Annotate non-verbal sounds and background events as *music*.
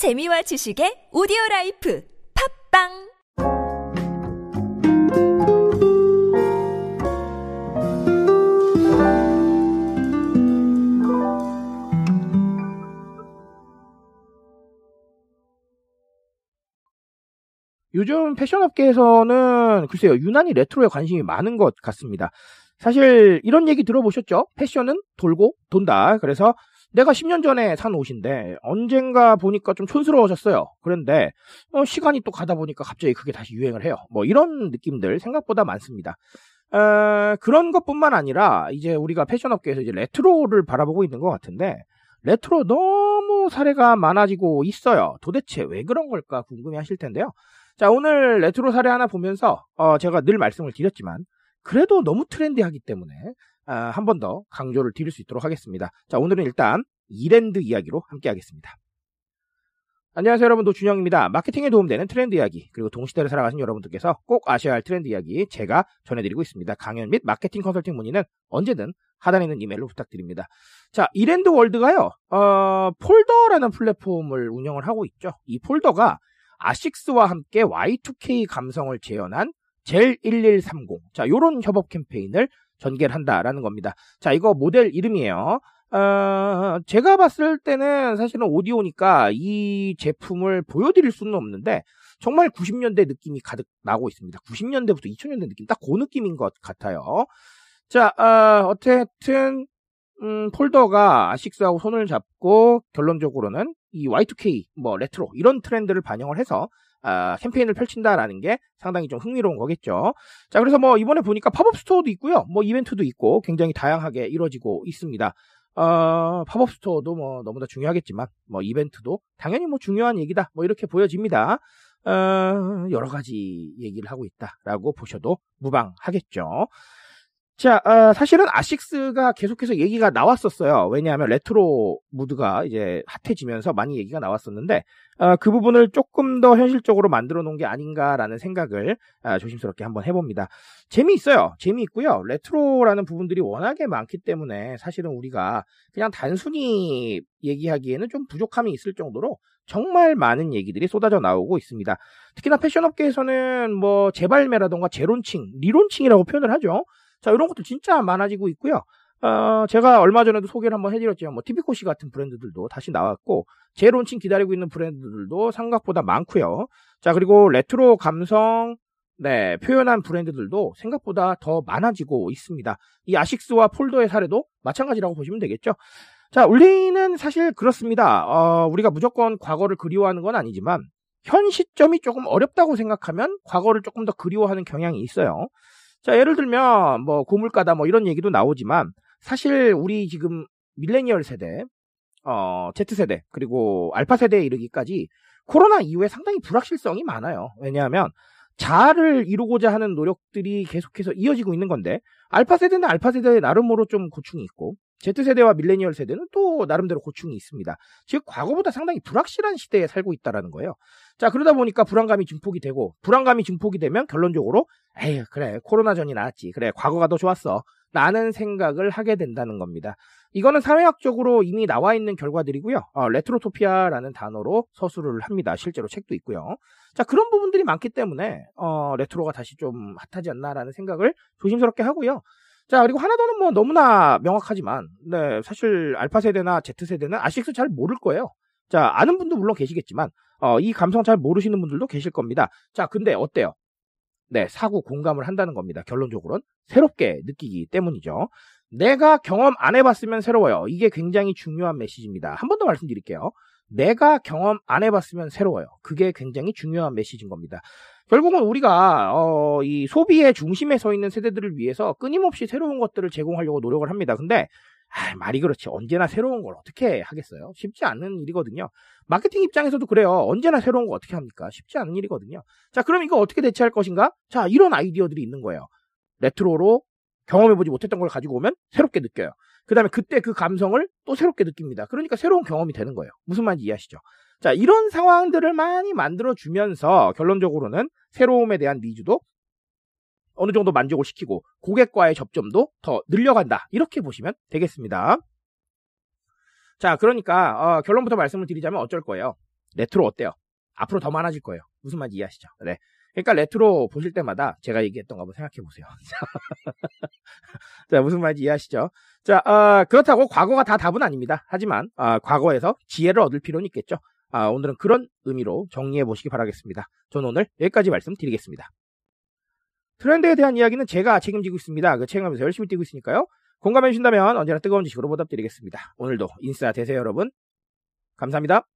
재미와 지식의 오디오 라이프 팟빵 요즘 패션 업계에서는 글쎄요, 유난히 레트로에 관심이 많은 것 같습니다. 사실 이런 얘기 들어보셨죠? 패션은 돌고 돈다. 그래서 내가 10년 전에 산 옷인데 언젠가 보니까 좀 촌스러워졌어요. 그런데 어, 시간이 또 가다 보니까 갑자기 그게 다시 유행을 해요. 뭐 이런 느낌들 생각보다 많습니다. 어, 그런 것뿐만 아니라 이제 우리가 패션 업계에서 이제 레트로를 바라보고 있는 것 같은데 레트로 너무 사례가 많아지고 있어요. 도대체 왜 그런 걸까 궁금해 하실 텐데요. 자, 오늘 레트로 사례 하나 보면서 어, 제가 늘 말씀을 드렸지만 그래도 너무 트렌디하기 때문에 아, 한 번 더 강조를 드릴 수 있도록 하겠습니다. 자, 오늘은 일단 이랜드 이야기로 함께 하겠습니다. 안녕하세요 여러분 노준영입니다. 마케팅에 도움되는 트렌드 이야기 그리고 동시대를 살아가신 여러분들께서 꼭 아셔야 할 트렌드 이야기 제가 전해드리고 있습니다. 강연 및 마케팅 컨설팅 문의는 언제든 하단에 있는 이메일로 부탁드립니다. 자 이랜드 월드가요 어, 폴더라는 플랫폼을 운영을 하고 있죠. 이 폴더가 아식스와 함께 Y2K 감성을 재현한 젤 1130. 자, 요런 협업 캠페인을 전개를 한다라는 겁니다. 자, 이거 모델 이름이에요. 어, 제가 봤을 때는 사실은 오디오니까 이 제품을 보여드릴 수는 없는데 정말 90년대 느낌이 가득 나고 있습니다. 90년대부터 2000년대 느낌 딱 그 느낌인 것 같아요. 자, 어, 어쨌든 음, 폴더가 아식스하고 손을 잡고 결론적으로는 이 Y2K, 뭐 레트로 이런 트렌드를 반영을 해서 아, 캠페인을 펼친다라는 게 상당히 좀 흥미로운 거겠죠. 자, 그래서 뭐 이번에 보니까 팝업 스토어도 있고요. 뭐 이벤트도 있고 굉장히 다양하게 이루어지고 있습니다. 어, 팝업 스토어도 뭐 너무나 중요하겠지만 뭐 이벤트도 당연히 뭐 중요한 얘기다. 뭐 이렇게 보여집니다. 어, 여러 가지 얘기를 하고 있다라고 보셔도 무방하겠죠. 자, 어, 사실은 아식스가 계속해서 얘기가 나왔었어요. 왜냐하면 레트로 무드가 이제 핫해지면서 많이 얘기가 나왔었는데 어, 그 부분을 조금 더 현실적으로 만들어 놓은 게 아닌가라는 생각을 어, 조심스럽게 한번 해봅니다. 재미있어요. 재미있고요. 레트로라는 부분들이 워낙에 많기 때문에 사실은 우리가 그냥 단순히 얘기하기에는 좀 부족함이 있을 정도로 정말 많은 얘기들이 쏟아져 나오고 있습니다. 특히나 패션 업계에서는 뭐 재발매라던가 재론칭, 리론칭이라고 표현을 하죠. 자, 이런 것도 진짜 많아지고 있고요. 어, 제가 얼마 전에도 소개를 한번 해드렸지만, 뭐, 티피코시 같은 브랜드들도 다시 나왔고, 재론칭 기다리고 있는 브랜드들도 생각보다 많고요. 자, 그리고 레트로 감성, 네, 표현한 브랜드들도 생각보다 더 많아지고 있습니다. 이 아식스와 폴더의 사례도 마찬가지라고 보시면 되겠죠. 자, 우리는 사실 그렇습니다. 어, 우리가 무조건 과거를 그리워하는 건 아니지만, 현 시점이 조금 어렵다고 생각하면 과거를 조금 더 그리워하는 경향이 있어요. 자, 예를 들면, 뭐, 고물가다, 뭐, 이런 얘기도 나오지만, 사실, 우리 지금, 밀레니얼 세대, 어, Z세대, 그리고 알파 세대에 이르기까지, 코로나 이후에 상당히 불확실성이 많아요. 왜냐하면, 자아를 이루고자 하는 노력들이 계속해서 이어지고 있는 건데, 알파 세대는 알파 세대의 나름으로 좀 고충이 있고, Z세대와 밀레니얼 세대는 또 나름대로 고충이 있습니다. 즉, 과거보다 상당히 불확실한 시대에 살고 있다라는 거예요. 자, 그러다 보니까 불안감이 증폭이 되고, 불안감이 증폭이 되면 결론적으로, 에휴, 그래, 코로나 전이 나았지. 그래, 과거가 더 좋았어. 라는 생각을 하게 된다는 겁니다. 이거는 사회학적으로 이미 나와 있는 결과들이고요. 어, retrotopia라는 단어로 서술을 합니다. 실제로 책도 있고요. 자, 그런 부분들이 많기 때문에, 어, 레트로가 다시 좀 핫하지 않나라는 생각을 조심스럽게 하고요. 자, 그리고 하나 더는 뭐 너무나 명확하지만, 네, 사실 알파 세대나 Z 세대는 아식스 잘 모를 거예요. 자, 아는 분도 물론 계시겠지만, 어, 이 감성 잘 모르시는 분들도 계실 겁니다. 자, 근데 어때요? 네, 사고 공감을 한다는 겁니다. 결론적으로는 새롭게 느끼기 때문이죠. 내가 경험 안 해봤으면 새로워요. 이게 굉장히 중요한 메시지입니다. 한 번 더 말씀드릴게요. 내가 경험 안 해봤으면 새로워요. 그게 굉장히 중요한 메시지인 겁니다. 결국은 우리가 어, 이 소비의 중심에 서 있는 세대들을 위해서 끊임없이 새로운 것들을 제공하려고 노력을 합니다. 근데 아, 말이 그렇지 언제나 새로운 걸 어떻게 하겠어요? 쉽지 않은 일이거든요. 마케팅 입장에서도 그래요. 언제나 새로운 거 어떻게 합니까? 쉽지 않은 일이거든요. 자, 그럼 이거 어떻게 대체할 것인가? 자, 이런 아이디어들이 있는 거예요. 레트로로 경험해보지 못했던 걸 가지고 오면 새롭게 느껴요. 그 다음에 그때 그 감성을 또 새롭게 느낍니다. 그러니까 새로운 경험이 되는 거예요. 무슨 말인지 이해하시죠? 자, 이런 상황들을 많이 만들어주면서 결론적으로는 새로움에 대한 니즈도 어느 정도 만족을 시키고 고객과의 접점도 더 늘려간다. 이렇게 보시면 되겠습니다. 자, 그러니까 어, 결론부터 말씀을 드리자면 어쩔 거예요. 레트로 어때요? 앞으로 더 많아질 거예요. 무슨 말인지 이해하시죠? 네. 그러니까 레트로 보실 때마다 제가 얘기했던 거 한번 생각해 보세요. *laughs* 자, 무슨 말인지 이해하시죠? 자, 어, 그렇다고 과거가 다 답은 아닙니다. 하지만 어, 과거에서 지혜를 얻을 필요는 있겠죠. 아, 오늘은 그런 의미로 정리해 보시기 바라겠습니다. 저는 오늘 여기까지 말씀드리겠습니다. 트렌드에 대한 이야기는 제가 책임지고 있습니다. 그 책임하면서 열심히 뛰고 있으니까요. 공감해 주신다면 언제나 뜨거운 지식으로 보답드리겠습니다. 오늘도 인싸 되세요, 여러분. 감사합니다.